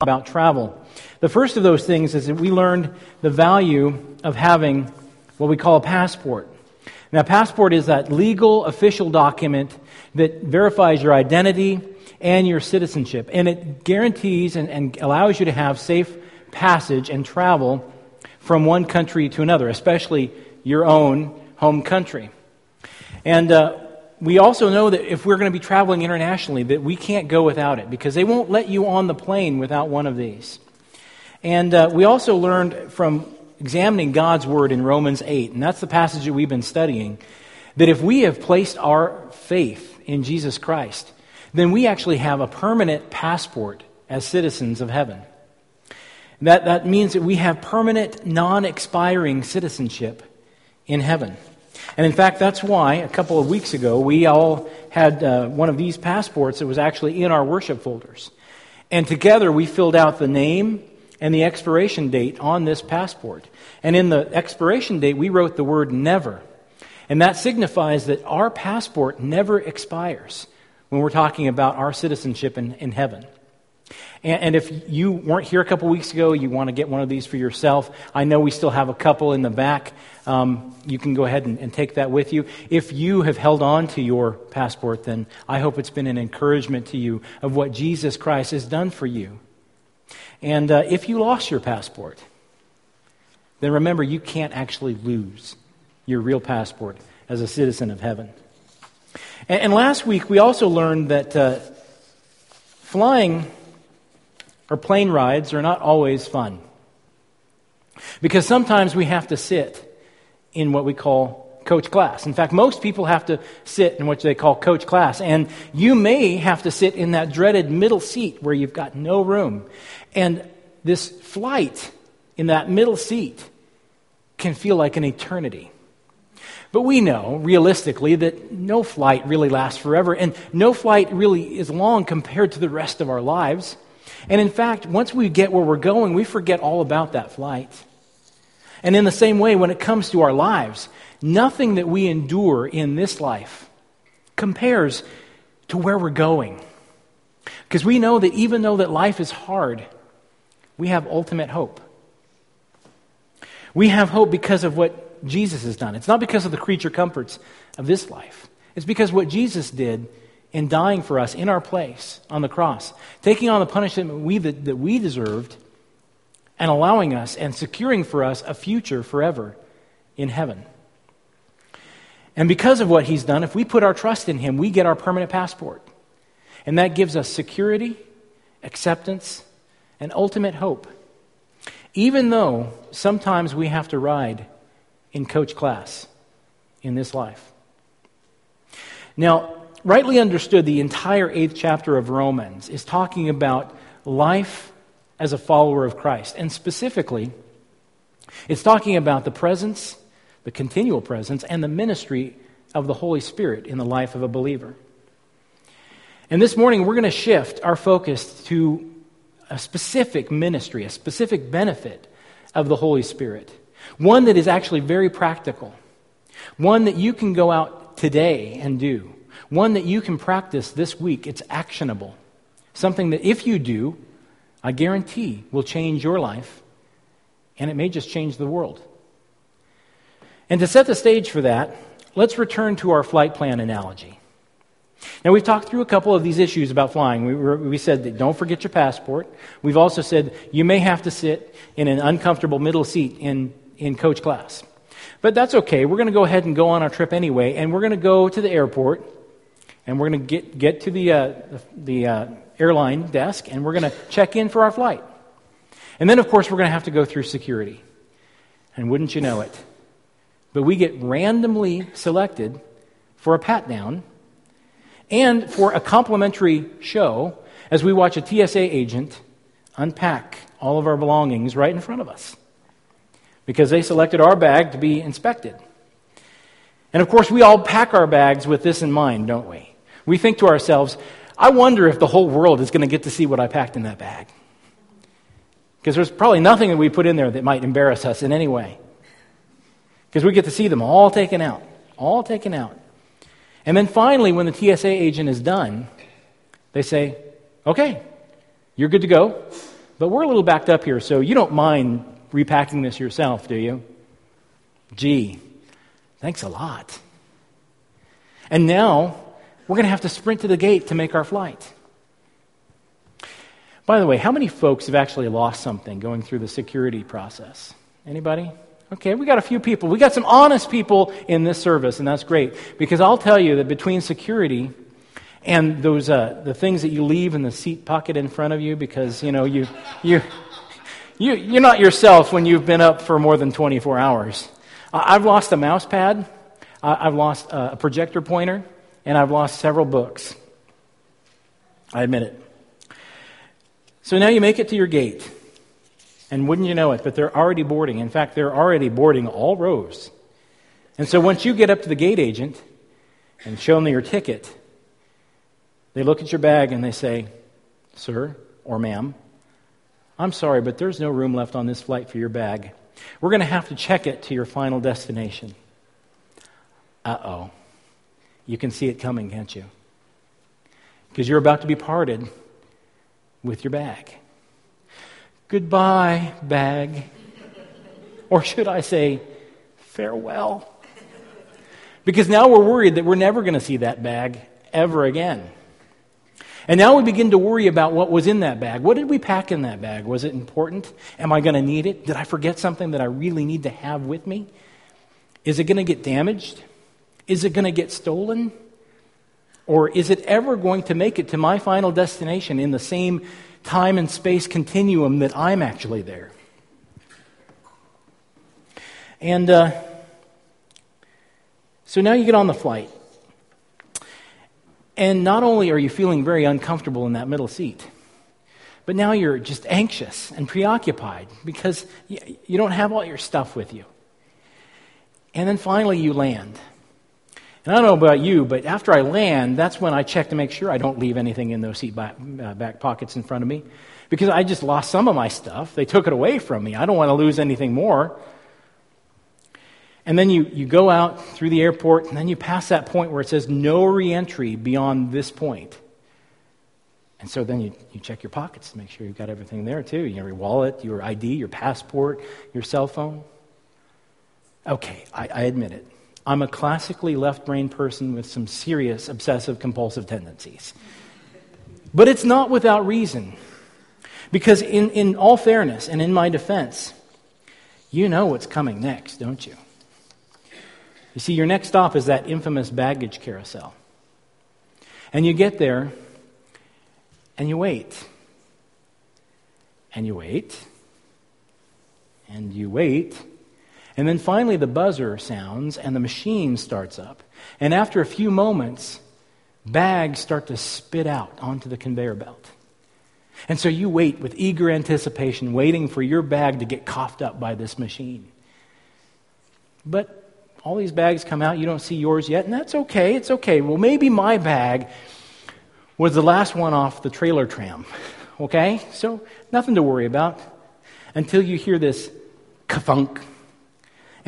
about travel. The first of those things is that we learned the value of having what we call a passport. Now, passport is that legal official document that verifies your identity and your citizenship, and it guarantees and, and allows you to have safe passage and travel from one country to another, especially your own home country. And uh, we also know that if we're going to be traveling internationally, that we can't go without it because they won't let you on the plane without one of these. And uh, we also learned from examining God's word in Romans 8, and that's the passage that we've been studying, that if we have placed our faith in Jesus Christ, then we actually have a permanent passport as citizens of heaven. That, that means that we have permanent, non expiring citizenship in heaven. And in fact, that's why a couple of weeks ago we all had uh, one of these passports that was actually in our worship folders. And together we filled out the name and the expiration date on this passport. And in the expiration date, we wrote the word never. And that signifies that our passport never expires when we're talking about our citizenship in, in heaven. And, and if you weren't here a couple weeks ago, you want to get one of these for yourself. I know we still have a couple in the back. Um, you can go ahead and, and, take that with you. If you have held on to your passport, then I hope it's been an encouragement to you of what Jesus Christ has done for you. And uh, if you lost your passport, then remember you can't actually lose your real passport as a citizen of heaven. And, and last week we also learned that uh, flying or plane rides are not always fun. Because sometimes we have to sit in what we call coach class. In fact, most people have to sit in what they call coach class. And you may have to sit in that dreaded middle seat where you've got no room. And this flight in that middle seat can feel like an eternity. But we know, realistically, that no flight really lasts forever, and no flight really is long compared to the rest of our lives. And in fact, once we get where we're going, we forget all about that flight. And in the same way, when it comes to our lives, nothing that we endure in this life compares to where we're going. Because we know that even though that life is hard, we have ultimate hope. We have hope because of what Jesus has done. It's not because of the creature comforts of this life. It's because what Jesus did in dying for us in our place on the cross, taking on the punishment we, that, that we deserved, and allowing us and securing for us a future forever in heaven. And because of what he's done, if we put our trust in him, we get our permanent passport. And that gives us security, acceptance, and ultimate hope. Even though sometimes we have to ride in coach class in this life. Now, rightly understood, the entire eighth chapter of Romans is talking about life as a follower of Christ. And specifically, it's talking about the presence, the continual presence, and the ministry of the Holy Spirit in the life of a believer. And this morning, we're going to shift our focus to a specific ministry, a specific benefit of the Holy Spirit. One that is actually very practical. One that you can go out today and do. One that you can practice this week. It's actionable. Something that if you do, I guarantee will change your life, and it may just change the world. And to set the stage for that, let's return to our flight plan analogy. Now, we've talked through a couple of these issues about flying. We, we said that don't forget your passport. We've also said you may have to sit in an uncomfortable middle seat in, in coach class. But that's okay. We're going to go ahead and go on our trip anyway, and we're going to go to the airport, and we're going to get, get to the, uh, the, uh, airline desk and we're going to check in for our flight. And then, of course, we're going to have to go through security. And wouldn't you know it? But we get randomly selected for a pat down and for a complimentary show as we watch a TSA agent unpack all of our belongings right in front of us because they selected our bag to be inspected. And of course, we all pack our bags with this in mind, don't we? We think to ourselves, I wonder if the whole world is going to get to see what I packed in that bag. Because there's probably nothing that we put in there that might embarrass us in any way. Because we get to see them all taken out, all taken out. And then finally, when the TSA agent is done, they say, okay, you're good to go. But we're a little backed up here, so you don't mind repacking this yourself, do you? Gee, thanks a lot. And now we're going to have to sprint to the gate to make our flight. By the way, how many folks have actually lost something going through the security process? Anybody? Okay, we got a few people. We got some honest people in this service, and that's great. Because I'll tell you that between security and those uh, the things that you leave in the seat pocket in front of you, because you know you you you you're not yourself when you've been up for more than 24 hours. Uh, I've lost a mouse pad. Uh, I've lost a projector pointer, and I've lost several books. I admit it. So now you make it to your gate. And wouldn't you know it, but they're already boarding. In fact, they're already boarding all rows. And so once you get up to the gate agent and show them your ticket, they look at your bag and they say, Sir or ma'am, I'm sorry, but there's no room left on this flight for your bag. We're going to have to check it to your final destination. Uh oh. You can see it coming, can't you? Because you're about to be parted with your bag. Goodbye, bag. Or should I say, farewell? Because now we're worried that we're never going to see that bag ever again. And now we begin to worry about what was in that bag. What did we pack in that bag? Was it important? Am I going to need it? Did I forget something that I really need to have with me? Is it going to get damaged? Is it going to get stolen? Or is it ever going to make it to my final destination in the same time and space continuum that I'm actually there. And uh, so now you get on the flight. And not only are you feeling very uncomfortable in that middle seat, but now you're just anxious and preoccupied because you don't have all your stuff with you. And then finally you land. And I don't know about you, but after I land, that's when I check to make sure I don't leave anything in those seat back, uh, back pockets in front of me. Because I just lost some of my stuff. They took it away from me. I don't want to lose anything more. And then you, you go out through the airport, and then you pass that point where it says no reentry beyond this point. And so then you, you check your pockets to make sure you've got everything there too. Your wallet, your ID, your passport, your cell phone. Okay, I, I admit it. I'm a classically left brain person with some serious obsessive compulsive tendencies. But it's not without reason. Because, in, in all fairness and in my defense, you know what's coming next, don't you? You see, your next stop is that infamous baggage carousel. And you get there, and you wait. And you wait. And you wait. And then finally, the buzzer sounds and the machine starts up. And after a few moments, bags start to spit out onto the conveyor belt. And so you wait with eager anticipation, waiting for your bag to get coughed up by this machine. But all these bags come out, you don't see yours yet, and that's okay. It's okay. Well, maybe my bag was the last one off the trailer tram. Okay? So nothing to worry about until you hear this kafunk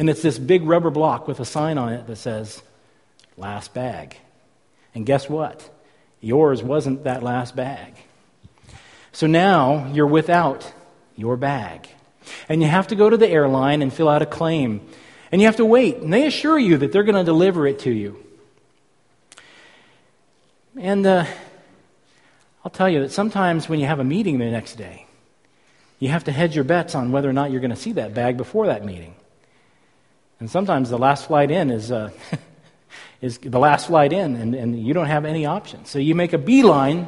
and it's this big rubber block with a sign on it that says, last bag. And guess what? Yours wasn't that last bag. So now you're without your bag. And you have to go to the airline and fill out a claim. And you have to wait. And they assure you that they're going to deliver it to you. And uh, I'll tell you that sometimes when you have a meeting the next day, you have to hedge your bets on whether or not you're going to see that bag before that meeting. And sometimes the last flight in is, uh, is the last flight in, and, and you don't have any options. So you make a beeline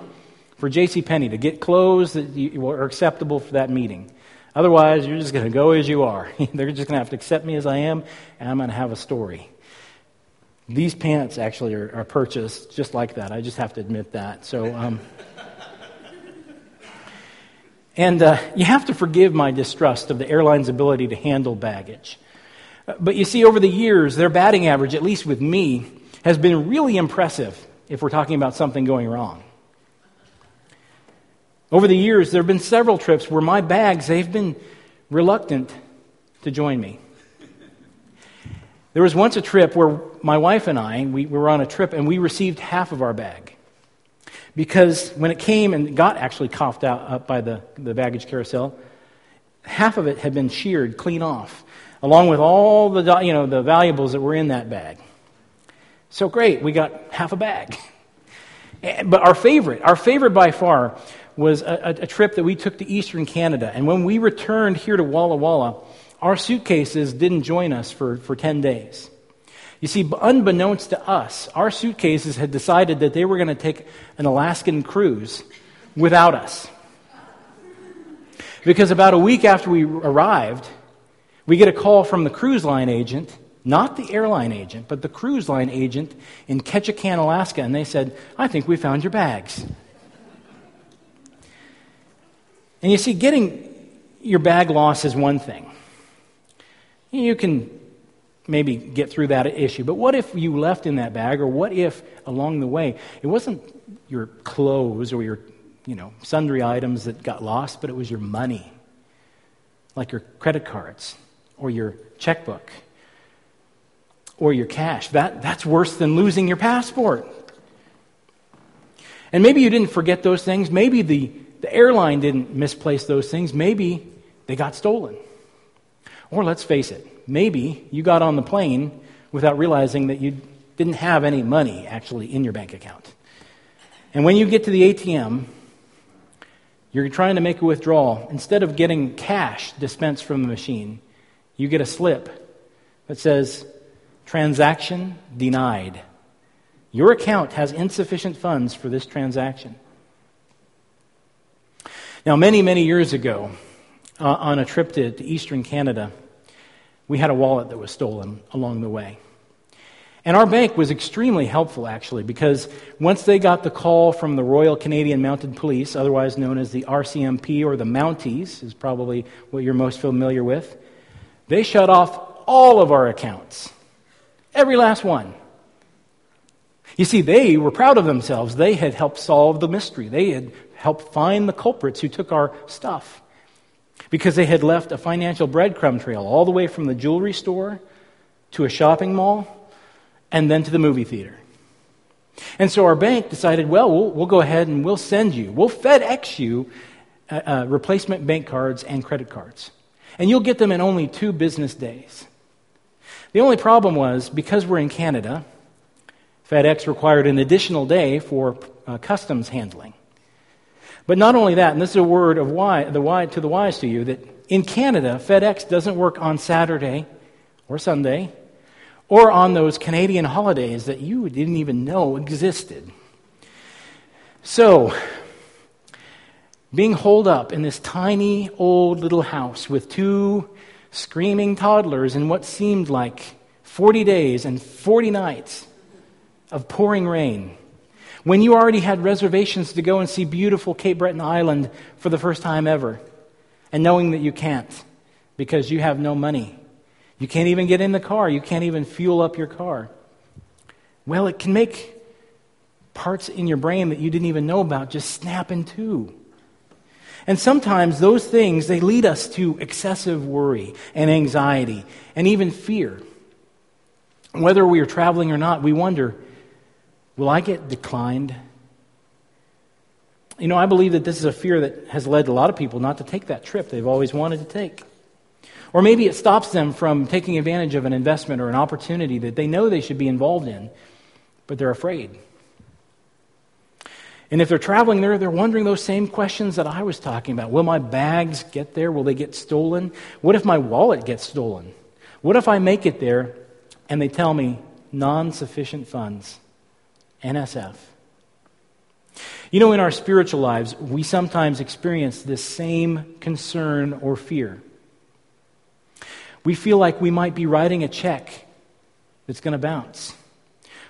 for J.C. Penney to get clothes that you, are acceptable for that meeting. Otherwise, you're just going to go as you are. They're just going to have to accept me as I am, and I'm going to have a story. These pants actually are, are purchased just like that. I just have to admit that. So, um, and uh, you have to forgive my distrust of the airline's ability to handle baggage. But you see, over the years, their batting average, at least with me, has been really impressive if we're talking about something going wrong. Over the years, there have been several trips where my bags, they've been reluctant to join me. There was once a trip where my wife and I, we, we were on a trip and we received half of our bag. Because when it came and got actually coughed out up by the, the baggage carousel, half of it had been sheared clean off, along with all the, you know, the valuables that were in that bag. So great, we got half a bag. But our favorite, our favorite by far, was a, a, trip that we took to eastern Canada. And when we returned here to Walla Walla, our suitcases didn't join us for, for 10 days. You see, unbeknownst to us, our suitcases had decided that they were going to take an Alaskan cruise without us. Because about a week after we arrived, we get a call from the cruise line agent, not the airline agent, but the cruise line agent in Ketchikan, Alaska, and they said, I think we found your bags. And you see, getting your bag lost is one thing. You can maybe get through that issue. But what if you left in that bag, or what if along the way it wasn't your clothes or your you know sundry items that got lost, but it was your money, like your credit cards or your checkbook or your cash. That, that's worse than losing your passport. And maybe you didn't forget those things. Maybe the, the airline didn't misplace those things. Maybe they got stolen. Or let's face it, maybe you got on the plane without realizing that you didn't have any money actually in your bank account. And when you get to the ATM, you're trying to make a withdrawal. Instead of getting cash dispensed from the machine, you get a slip that says, Transaction denied. Your account has insufficient funds for this transaction. Now, many, many years ago, uh, on a trip to, to eastern Canada, we had a wallet that was stolen along the way. And our bank was extremely helpful, actually, because once they got the call from the Royal Canadian Mounted Police, otherwise known as the RCMP or the Mounties, is probably what you're most familiar with, they shut off all of our accounts. Every last one. You see, they were proud of themselves. They had helped solve the mystery, they had helped find the culprits who took our stuff because they had left a financial breadcrumb trail all the way from the jewelry store to a shopping mall and then to the movie theater. And so our bank decided, well, we'll, we'll go ahead and we'll send you, we'll FedEx you uh, uh, replacement bank cards and credit cards. And you'll get them in only two business days. The only problem was because we're in Canada, FedEx required an additional day for uh, customs handling. But not only that, and this is a word of why, the why to the wise to you, that in Canada, FedEx doesn't work on Saturday or Sunday or on those Canadian holidays that you didn't even know existed. So, being holed up in this tiny old little house with two screaming toddlers in what seemed like 40 days and 40 nights of pouring rain when you already had reservations to go and see beautiful Cape Breton Island for the first time ever, and knowing that you can't because you have no money. You can't even get in the car, you can't even fuel up your car. Well, it can make parts in your brain that you didn't even know about just snap in two. And sometimes those things, they lead us to excessive worry and anxiety and even fear. Whether we are traveling or not, we wonder Will I get declined? You know, I believe that this is a fear that has led a lot of people not to take that trip they've always wanted to take. Or maybe it stops them from taking advantage of an investment or an opportunity that they know they should be involved in, but they're afraid. And if they're traveling there, they're wondering those same questions that I was talking about. Will my bags get there? Will they get stolen? What if my wallet gets stolen? What if I make it there and they tell me non sufficient funds? NSF. You know, in our spiritual lives, we sometimes experience this same concern or fear. We feel like we might be writing a check that's going to bounce.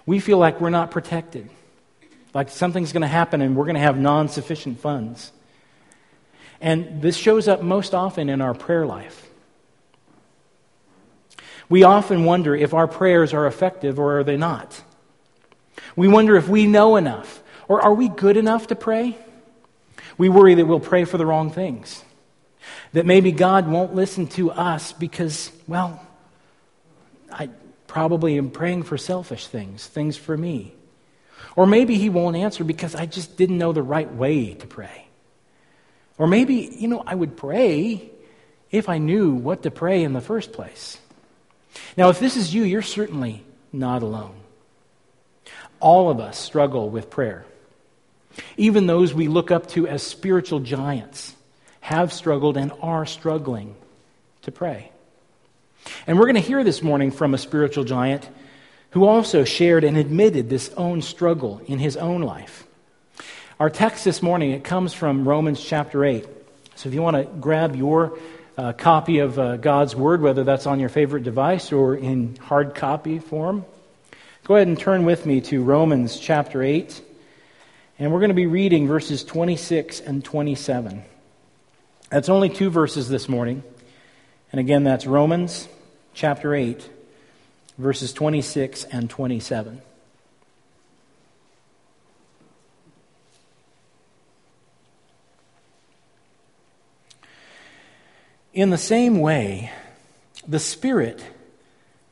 We feel like we're not protected, like something's going to happen and we're going to have non sufficient funds. And this shows up most often in our prayer life. We often wonder if our prayers are effective or are they not. We wonder if we know enough or are we good enough to pray? We worry that we'll pray for the wrong things. That maybe God won't listen to us because, well, I probably am praying for selfish things, things for me. Or maybe He won't answer because I just didn't know the right way to pray. Or maybe, you know, I would pray if I knew what to pray in the first place. Now, if this is you, you're certainly not alone. All of us struggle with prayer. Even those we look up to as spiritual giants have struggled and are struggling to pray. And we're going to hear this morning from a spiritual giant who also shared and admitted this own struggle in his own life. Our text this morning, it comes from Romans chapter 8. So if you want to grab your uh, copy of uh, God's Word, whether that's on your favorite device or in hard copy form, go ahead and turn with me to Romans chapter 8. And we're going to be reading verses 26 and 27. That's only two verses this morning. And again, that's Romans chapter 8, verses 26 and 27. In the same way, the Spirit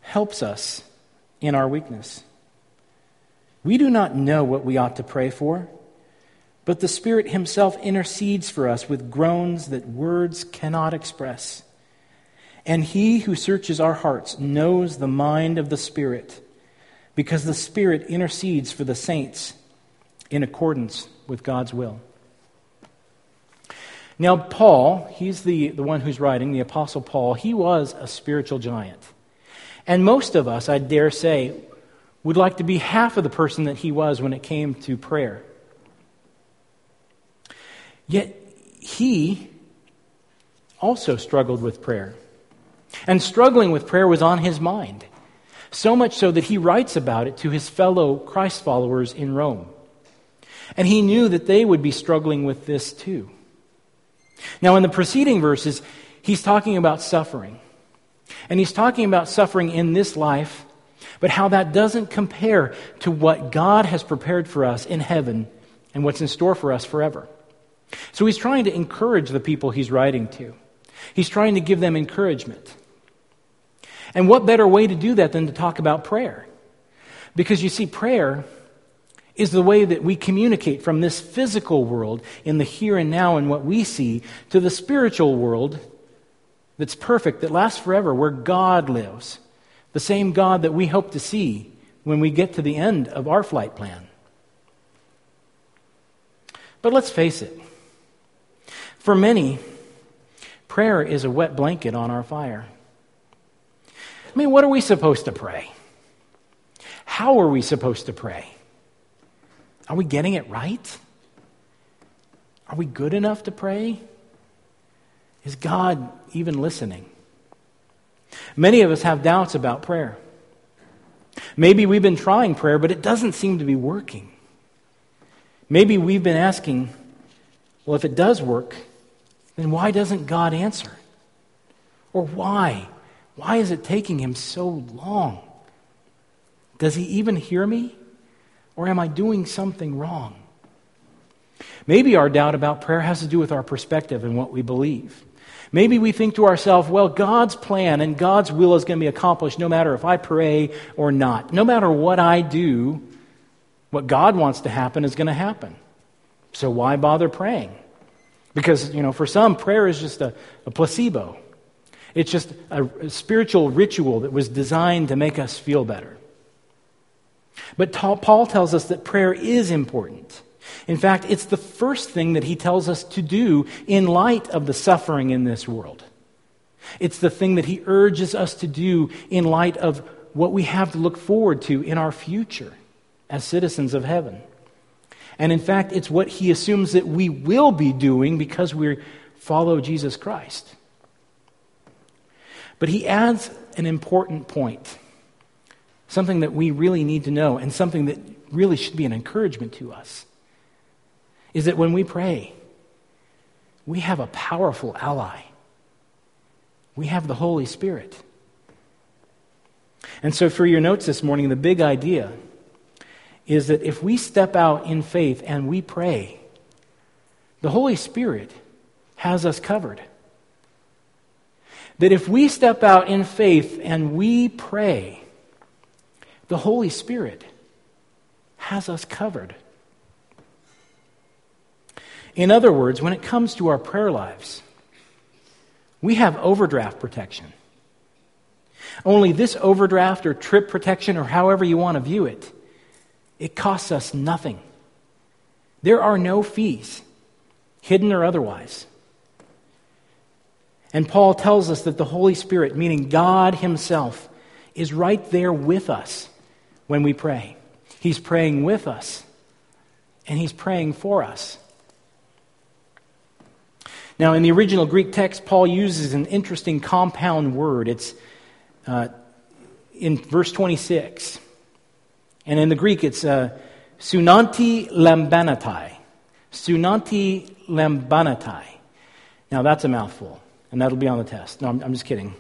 helps us in our weakness. We do not know what we ought to pray for, but the Spirit Himself intercedes for us with groans that words cannot express. And He who searches our hearts knows the mind of the Spirit, because the Spirit intercedes for the saints in accordance with God's will. Now, Paul, he's the, the one who's writing, the Apostle Paul, he was a spiritual giant. And most of us, I dare say, would like to be half of the person that he was when it came to prayer. Yet, he also struggled with prayer. And struggling with prayer was on his mind. So much so that he writes about it to his fellow Christ followers in Rome. And he knew that they would be struggling with this too. Now, in the preceding verses, he's talking about suffering. And he's talking about suffering in this life, but how that doesn't compare to what God has prepared for us in heaven and what's in store for us forever. So he's trying to encourage the people he's writing to. He's trying to give them encouragement. And what better way to do that than to talk about prayer? Because you see, prayer is the way that we communicate from this physical world in the here and now and what we see to the spiritual world that's perfect, that lasts forever, where God lives. The same God that we hope to see when we get to the end of our flight plan. But let's face it for many, prayer is a wet blanket on our fire. I mean, what are we supposed to pray? How are we supposed to pray? Are we getting it right? Are we good enough to pray? Is God even listening? Many of us have doubts about prayer. Maybe we've been trying prayer, but it doesn't seem to be working. Maybe we've been asking, well, if it does work, then why doesn't God answer? Or why? Why is it taking him so long? Does he even hear me? Or am I doing something wrong? Maybe our doubt about prayer has to do with our perspective and what we believe. Maybe we think to ourselves, well, God's plan and God's will is going to be accomplished no matter if I pray or not. No matter what I do, what God wants to happen is going to happen. So why bother praying? Because, you know, for some, prayer is just a, a placebo. It's just a, a spiritual ritual that was designed to make us feel better. But Paul tells us that prayer is important. In fact, it's the first thing that he tells us to do in light of the suffering in this world. It's the thing that he urges us to do in light of what we have to look forward to in our future as citizens of heaven. And in fact, it's what he assumes that we will be doing because we follow Jesus Christ. But he adds an important point something that we really need to know, and something that really should be an encouragement to us, is that when we pray, we have a powerful ally. We have the Holy Spirit. And so, for your notes this morning, the big idea is that if we step out in faith and we pray, the Holy Spirit has us covered. That if we step out in faith and we pray, the Holy Spirit has us covered. In other words, when it comes to our prayer lives, we have overdraft protection. Only this overdraft or trip protection, or however you want to view it, it costs us nothing. There are no fees, hidden or otherwise. And Paul tells us that the Holy Spirit, meaning God Himself, is right there with us when we pray. He's praying with us, and He's praying for us. Now, in the original Greek text, Paul uses an interesting compound word. It's uh, in verse 26. And in the Greek, it's uh, sunanti lambanatai. Sunanti lambanatai. Now, that's a mouthful, and that'll be on the test. No, I'm, I'm just kidding.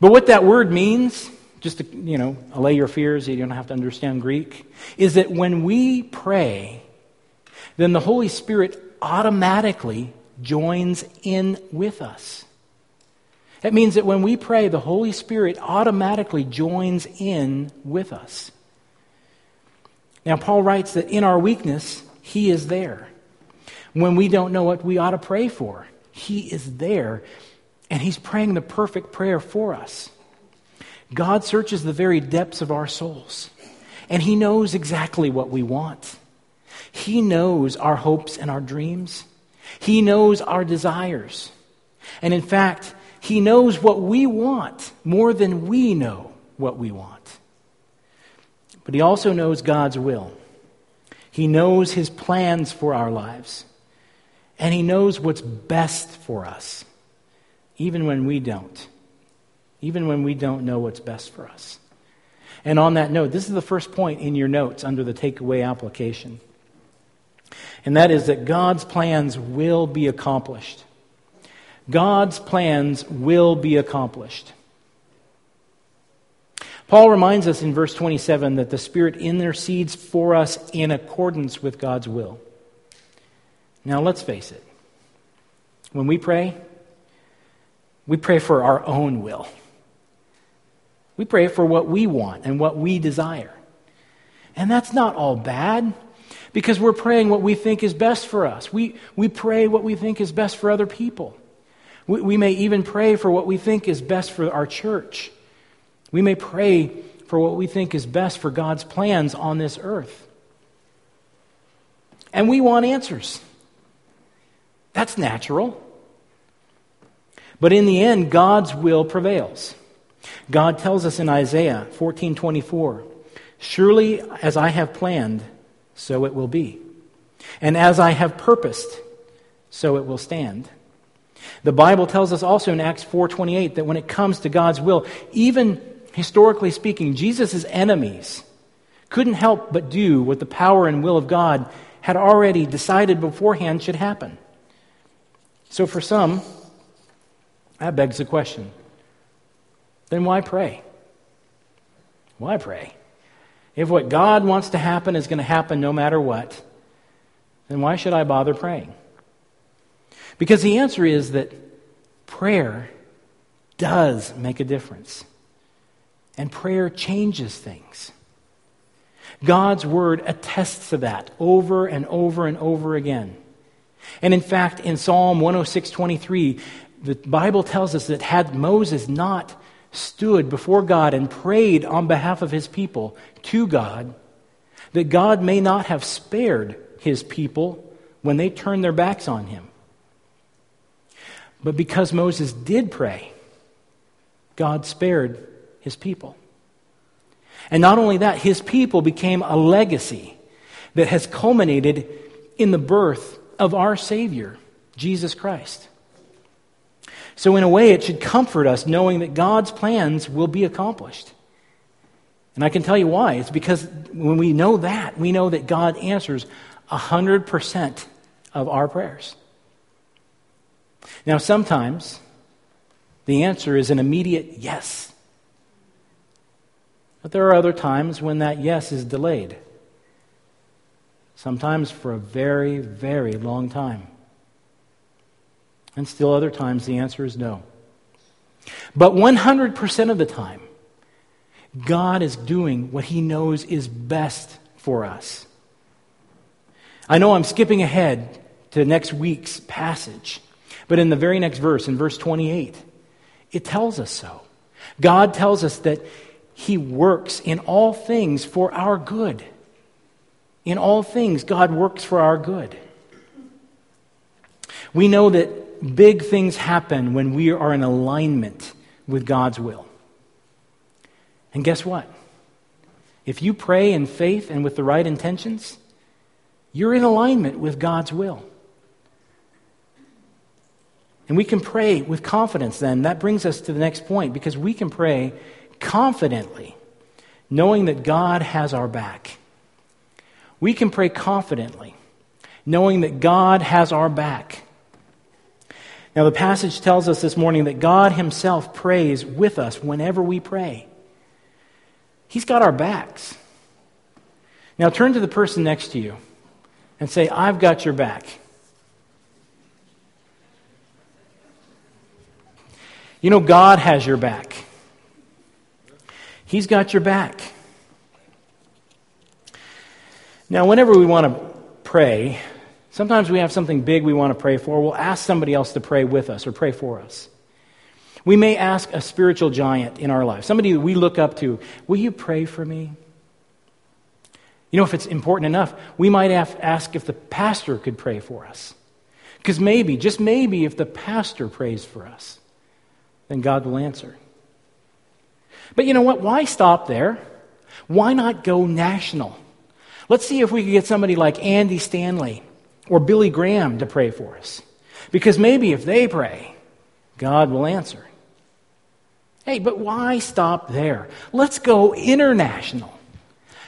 But what that word means, just to, you know, allay your fears, you don't have to understand Greek, is that when we pray, then the Holy Spirit automatically joins in with us. It means that when we pray, the Holy Spirit automatically joins in with us. Now, Paul writes that in our weakness, He is there. When we don't know what we ought to pray for, He is there, and He's praying the perfect prayer for us. God searches the very depths of our souls, and He knows exactly what we want. He knows our hopes and our dreams. He knows our desires. And in fact, he knows what we want more than we know what we want. But He also knows God's will. He knows His plans for our lives. And He knows what's best for us, even when we don't. Even when we don't know what's best for us. And on that note, this is the first point in your notes under the takeaway application. And that is that God's plans will be accomplished. God's plans will be accomplished. Paul reminds us in verse 27 that the Spirit intercedes for us in accordance with God's will. Now, let's face it. When we pray, we pray for our own will. We pray for what we want and what we desire. And that's not all bad because we're praying what we think is best for us. We, we pray what we think is best for other people. We, we may even pray for what we think is best for our church. We may pray for what we think is best for God's plans on this earth. And we want answers. That's natural. But in the end, God's will prevails. God tells us in Isaiah 14:24, "Surely as I have planned, so it will be. And as I have purposed, so it will stand." The Bible tells us also in Acts 4:28 that when it comes to God's will, even historically speaking, Jesus' enemies couldn't help but do what the power and will of God had already decided beforehand should happen. So for some, that begs the question then why pray? Why pray? If what God wants to happen is going to happen no matter what, then why should I bother praying? Because the answer is that prayer does make a difference. And prayer changes things. God's word attests to that over and over and over again. And in fact, in Psalm 106:23, the Bible tells us that had Moses not stood before God and prayed on behalf of his people to God, that God may not have spared his people when they turned their backs on him. But because Moses did pray, God spared his people. And not only that, his people became a legacy that has culminated in the birth of our Savior, Jesus Christ. So, in a way, it should comfort us knowing that God's plans will be accomplished. And I can tell you why. It's because when we know that, we know that God answers 100% of our prayers. Now, sometimes the answer is an immediate yes. But there are other times when that yes is delayed. Sometimes for a very, very long time. And still other times the answer is no. But 100% of the time, God is doing what He knows is best for us. I know I'm skipping ahead to next week's passage, but in the very next verse, in verse 28, it tells us so. God tells us that He works in all things for our good. In all things, God works for our good. We know that big things happen when we are in alignment with God's will. And guess what? If you pray in faith and with the right intentions, you're in alignment with God's will. And we can pray with confidence then. That brings us to the next point because we can pray confidently, knowing that God has our back. We can pray confidently, knowing that God has our back. Now, the passage tells us this morning that God Himself prays with us whenever we pray. He's got our backs. Now, turn to the person next to you and say, I've got your back. You know, God has your back. He's got your back. Now, whenever we want to pray, sometimes we have something big we want to pray for. We'll ask somebody else to pray with us or pray for us. We may ask a spiritual giant in our life, somebody we look up to, Will you pray for me? You know, if it's important enough, we might ask if the pastor could pray for us. Because maybe, just maybe, if the pastor prays for us, then God will answer. But you know what? Why stop there? Why not go national? Let's see if we can get somebody like Andy Stanley or Billy Graham to pray for us. Because maybe if they pray, God will answer. Hey, but why stop there? Let's go international.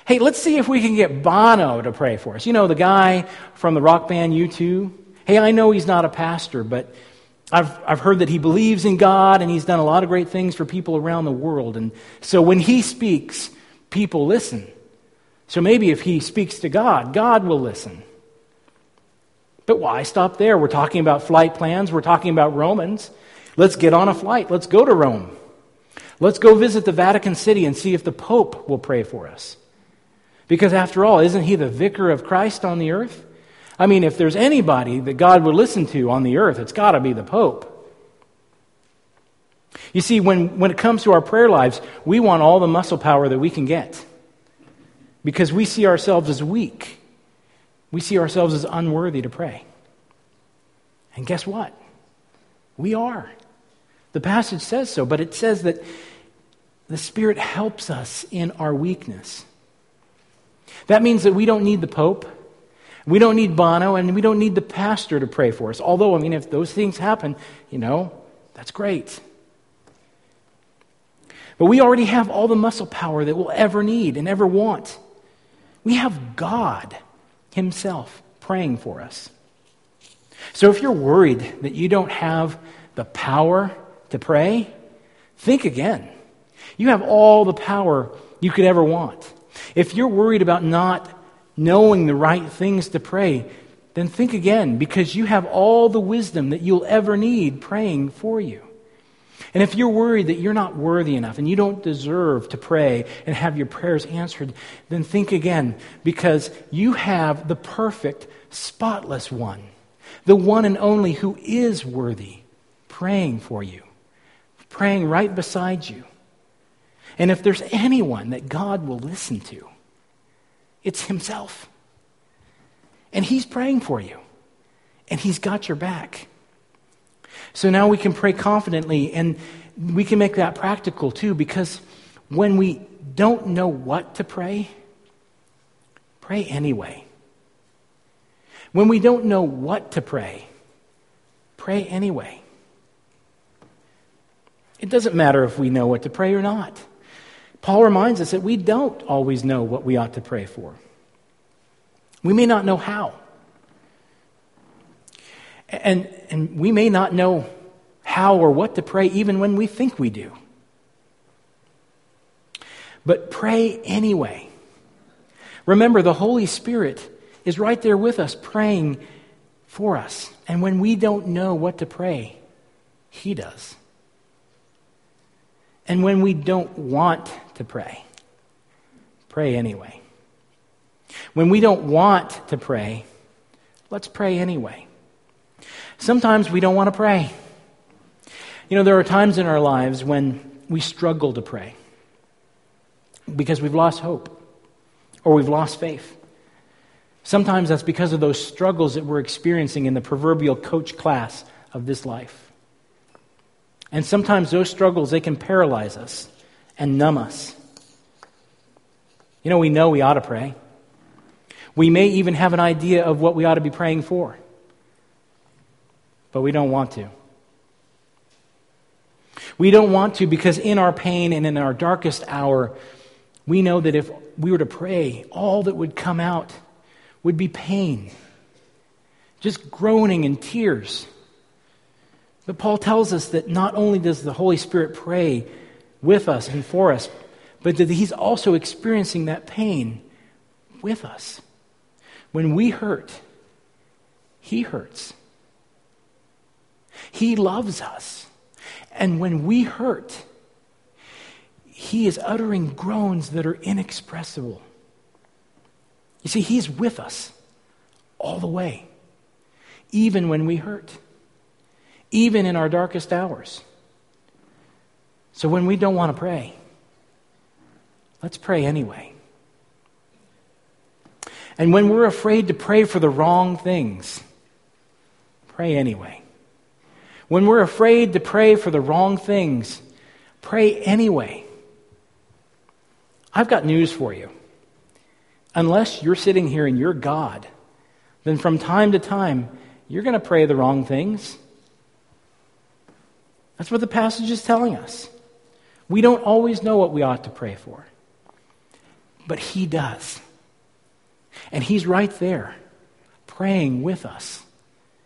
Hey, let's see if we can get Bono to pray for us. You know, the guy from the rock band U2? Hey, I know he's not a pastor, but I've, I've heard that he believes in God and he's done a lot of great things for people around the world. And so when he speaks, people listen. So maybe if he speaks to God, God will listen. But why stop there? We're talking about flight plans, we're talking about Romans. Let's get on a flight, let's go to Rome. Let's go visit the Vatican City and see if the Pope will pray for us. Because after all, isn't he the vicar of Christ on the earth? I mean, if there's anybody that God would listen to on the earth, it's got to be the Pope. You see, when, when it comes to our prayer lives, we want all the muscle power that we can get because we see ourselves as weak. We see ourselves as unworthy to pray. And guess what? We are. The passage says so, but it says that the Spirit helps us in our weakness. That means that we don't need the Pope, we don't need Bono, and we don't need the pastor to pray for us. Although, I mean, if those things happen, you know, that's great. But we already have all the muscle power that we'll ever need and ever want. We have God Himself praying for us. So if you're worried that you don't have the power to pray, think again. You have all the power you could ever want. If you're worried about not knowing the right things to pray, then think again because you have all the wisdom that you'll ever need praying for you. And if you're worried that you're not worthy enough and you don't deserve to pray and have your prayers answered, then think again because you have the perfect, spotless one, the one and only who is worthy, praying for you, praying right beside you. And if there's anyone that God will listen to, it's Himself. And He's praying for you, and He's got your back. So now we can pray confidently, and we can make that practical too, because when we don't know what to pray, pray anyway. When we don't know what to pray, pray anyway. It doesn't matter if we know what to pray or not. Paul reminds us that we don't always know what we ought to pray for. We may not know how. And, and we may not know how or what to pray even when we think we do. But pray anyway. Remember, the Holy Spirit is right there with us, praying for us. And when we don't know what to pray, He does. And when we don't want to pray, pray anyway. When we don't want to pray, let's pray anyway. Sometimes we don't want to pray. You know, there are times in our lives when we struggle to pray because we've lost hope or we've lost faith. Sometimes that's because of those struggles that we're experiencing in the proverbial coach class of this life. And sometimes those struggles, they can paralyze us and numb us. You know, we know we ought to pray. We may even have an idea of what we ought to be praying for, but we don't want to. We don't want to because in our pain and in our darkest hour, we know that if we were to pray, all that would come out would be pain, just groaning and tears. But Paul tells us that not only does the Holy Spirit pray with us and for us, but that he's also experiencing that pain with us. When we hurt, he hurts. He loves us. And when we hurt, he is uttering groans that are inexpressible. You see, he's with us all the way, even when we hurt, even in our darkest hours. So when we don't want to pray, let's pray anyway. And when we're afraid to pray for the wrong things, pray anyway. When we're afraid to pray for the wrong things, pray anyway. I've got news for you. Unless you're sitting here and you're God, then from time to time, you're going to pray the wrong things. That's what the passage is telling us. We don't always know what we ought to pray for, but He does. And He's right there, praying with us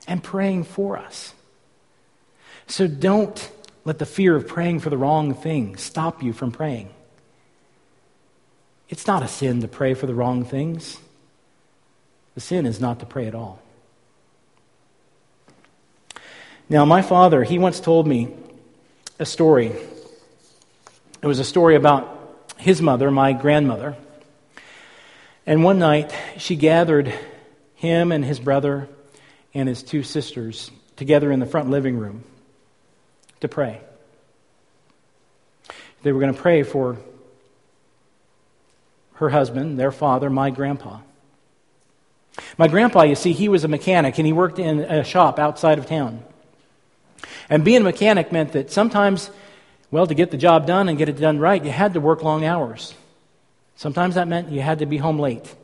and praying for us. So don't let the fear of praying for the wrong thing stop you from praying. It's not a sin to pray for the wrong things. The sin is not to pray at all. Now, my father, he once told me a story. It was a story about his mother, my grandmother. And one night, she gathered him and his brother and his two sisters together in the front living room to pray. They were going to pray for her husband, their father, my grandpa. My grandpa, you see, he was a mechanic and he worked in a shop outside of town. And being a mechanic meant that sometimes, well, to get the job done and get it done right, you had to work long hours. Sometimes that meant you had to be home late.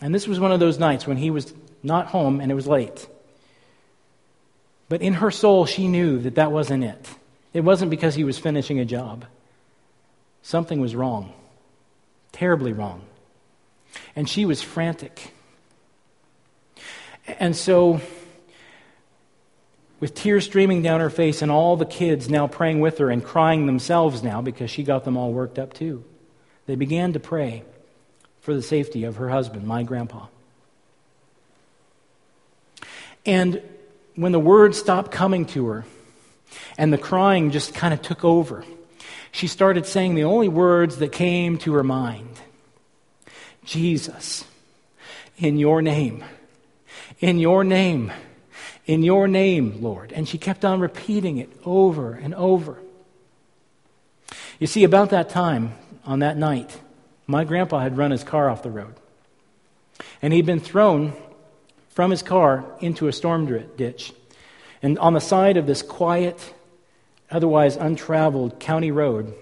And this was one of those nights when he was not home and it was late. But in her soul, she knew that that wasn't it. It wasn't because he was finishing a job. Something was wrong terribly wrong. And she was frantic. And so, with tears streaming down her face, and all the kids now praying with her and crying themselves now because she got them all worked up too, they began to pray for the safety of her husband, my grandpa. And when the words stopped coming to her and the crying just kind of took over, she started saying the only words that came to her mind Jesus, in your name, in your name, in your name, Lord. And she kept on repeating it over and over. You see, about that time, on that night, my grandpa had run his car off the road. And he'd been thrown from his car into a storm ditch. And on the side of this quiet, otherwise untraveled county road,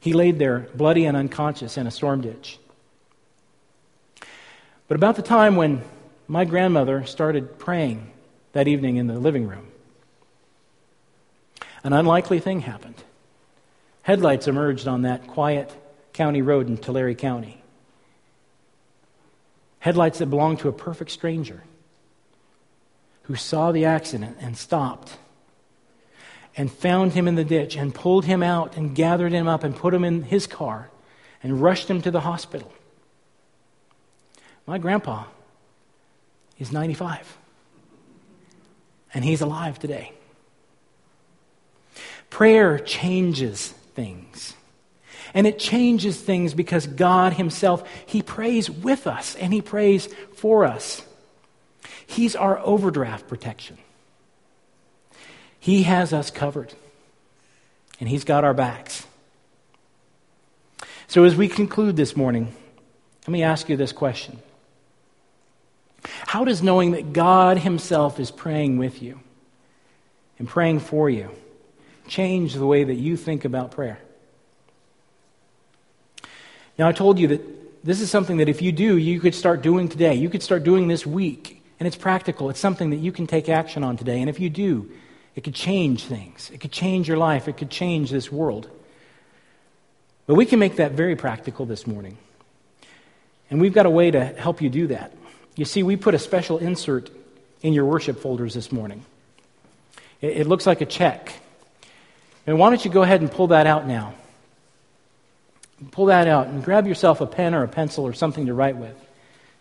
he laid there, bloody and unconscious, in a storm ditch. But about the time when my grandmother started praying that evening in the living room, an unlikely thing happened. Headlights emerged on that quiet county road in Tulare County. Headlights that belonged to a perfect stranger who saw the accident and stopped and found him in the ditch and pulled him out and gathered him up and put him in his car and rushed him to the hospital. My grandpa is 95, and he's alive today. Prayer changes things. And it changes things because God Himself, He prays with us and He prays for us. He's our overdraft protection. He has us covered, and He's got our backs. So, as we conclude this morning, let me ask you this question How does knowing that God Himself is praying with you and praying for you change the way that you think about prayer? Now, I told you that this is something that if you do, you could start doing today. You could start doing this week. And it's practical. It's something that you can take action on today. And if you do, it could change things. It could change your life. It could change this world. But we can make that very practical this morning. And we've got a way to help you do that. You see, we put a special insert in your worship folders this morning. It, it looks like a check. And why don't you go ahead and pull that out now? Pull that out and grab yourself a pen or a pencil or something to write with.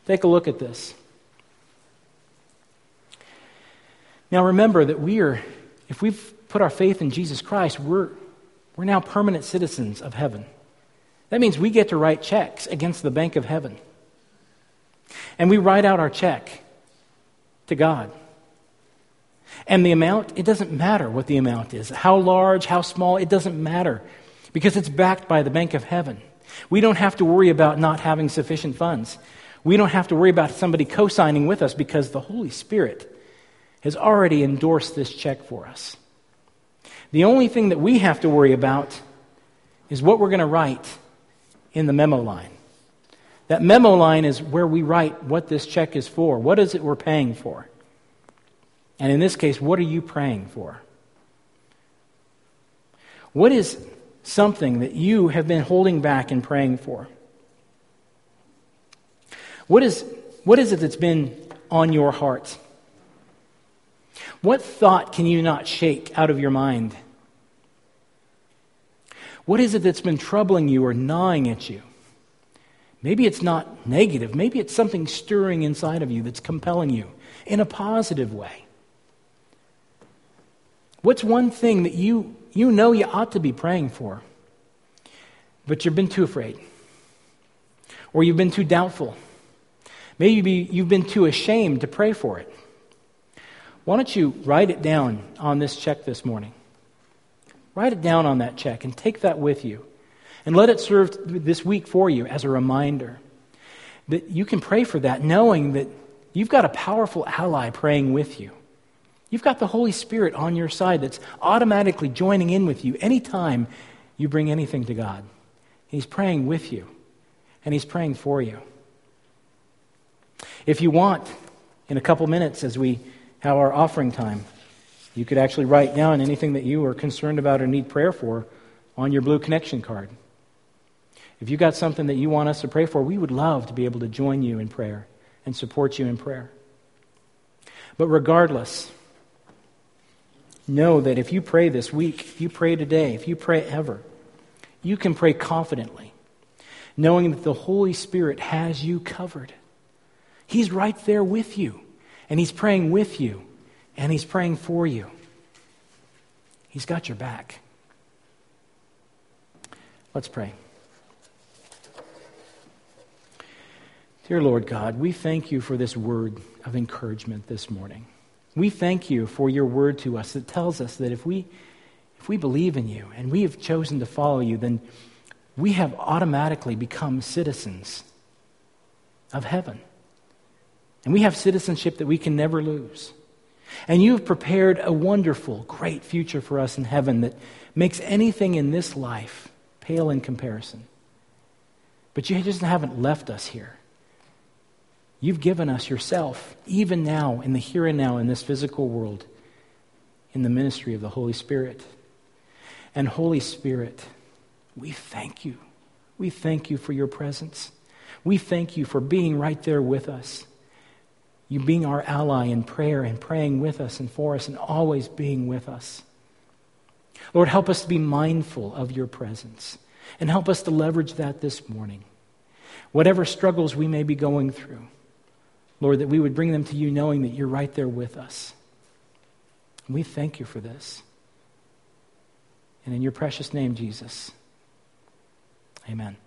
Take a look at this. Now remember that we are, if we've put our faith in Jesus Christ, we're, we're now permanent citizens of heaven. That means we get to write checks against the bank of heaven. And we write out our check to God. And the amount, it doesn't matter what the amount is. How large, how small, it doesn't matter because it's backed by the bank of heaven. We don't have to worry about not having sufficient funds. We don't have to worry about somebody co signing with us because the Holy Spirit has already endorsed this check for us. The only thing that we have to worry about is what we're going to write in the memo line. That memo line is where we write what this check is for. What is it we're paying for? And in this case, what are you praying for? What is something that you have been holding back and praying for? What is, what is it that's been on your heart? What thought can you not shake out of your mind? What is it that's been troubling you or gnawing at you? Maybe it's not negative. Maybe it's something stirring inside of you that's compelling you in a positive way. What's one thing that you, you know you ought to be praying for, but you've been too afraid? Or you've been too doubtful? Maybe you've been too ashamed to pray for it. Why don't you write it down on this check this morning? Write it down on that check and take that with you. And let it serve this week for you as a reminder that you can pray for that, knowing that you've got a powerful ally praying with you. You've got the Holy Spirit on your side that's automatically joining in with you anytime you bring anything to God. He's praying with you, and He's praying for you. If you want, in a couple minutes as we have our offering time, you could actually write down anything that you are concerned about or need prayer for on your blue connection card. If you got something that you want us to pray for, we would love to be able to join you in prayer and support you in prayer. But regardless, know that if you pray this week, if you pray today, if you pray ever, you can pray confidently, knowing that the Holy Spirit has you covered. He's right there with you, and He's praying with you, and He's praying for you. He's got your back. Let's pray. Dear Lord God, we thank you for this word of encouragement this morning. We thank you for your word to us that tells us that if we, if we believe in you and we have chosen to follow you, then we have automatically become citizens of heaven. And we have citizenship that we can never lose. And you have prepared a wonderful, great future for us in heaven that makes anything in this life pale in comparison. But you just haven't left us here. You've given us yourself, even now, in the here and now, in this physical world, in the ministry of the Holy Spirit. And Holy Spirit, we thank you. We thank you for your presence. We thank you for being right there with us. You being our ally in prayer and praying with us and for us and always being with us. Lord, help us to be mindful of your presence and help us to leverage that this morning. Whatever struggles we may be going through, Lord, that we would bring them to you knowing that you're right there with us. we thank you for this. And in your precious name, Jesus, Amen.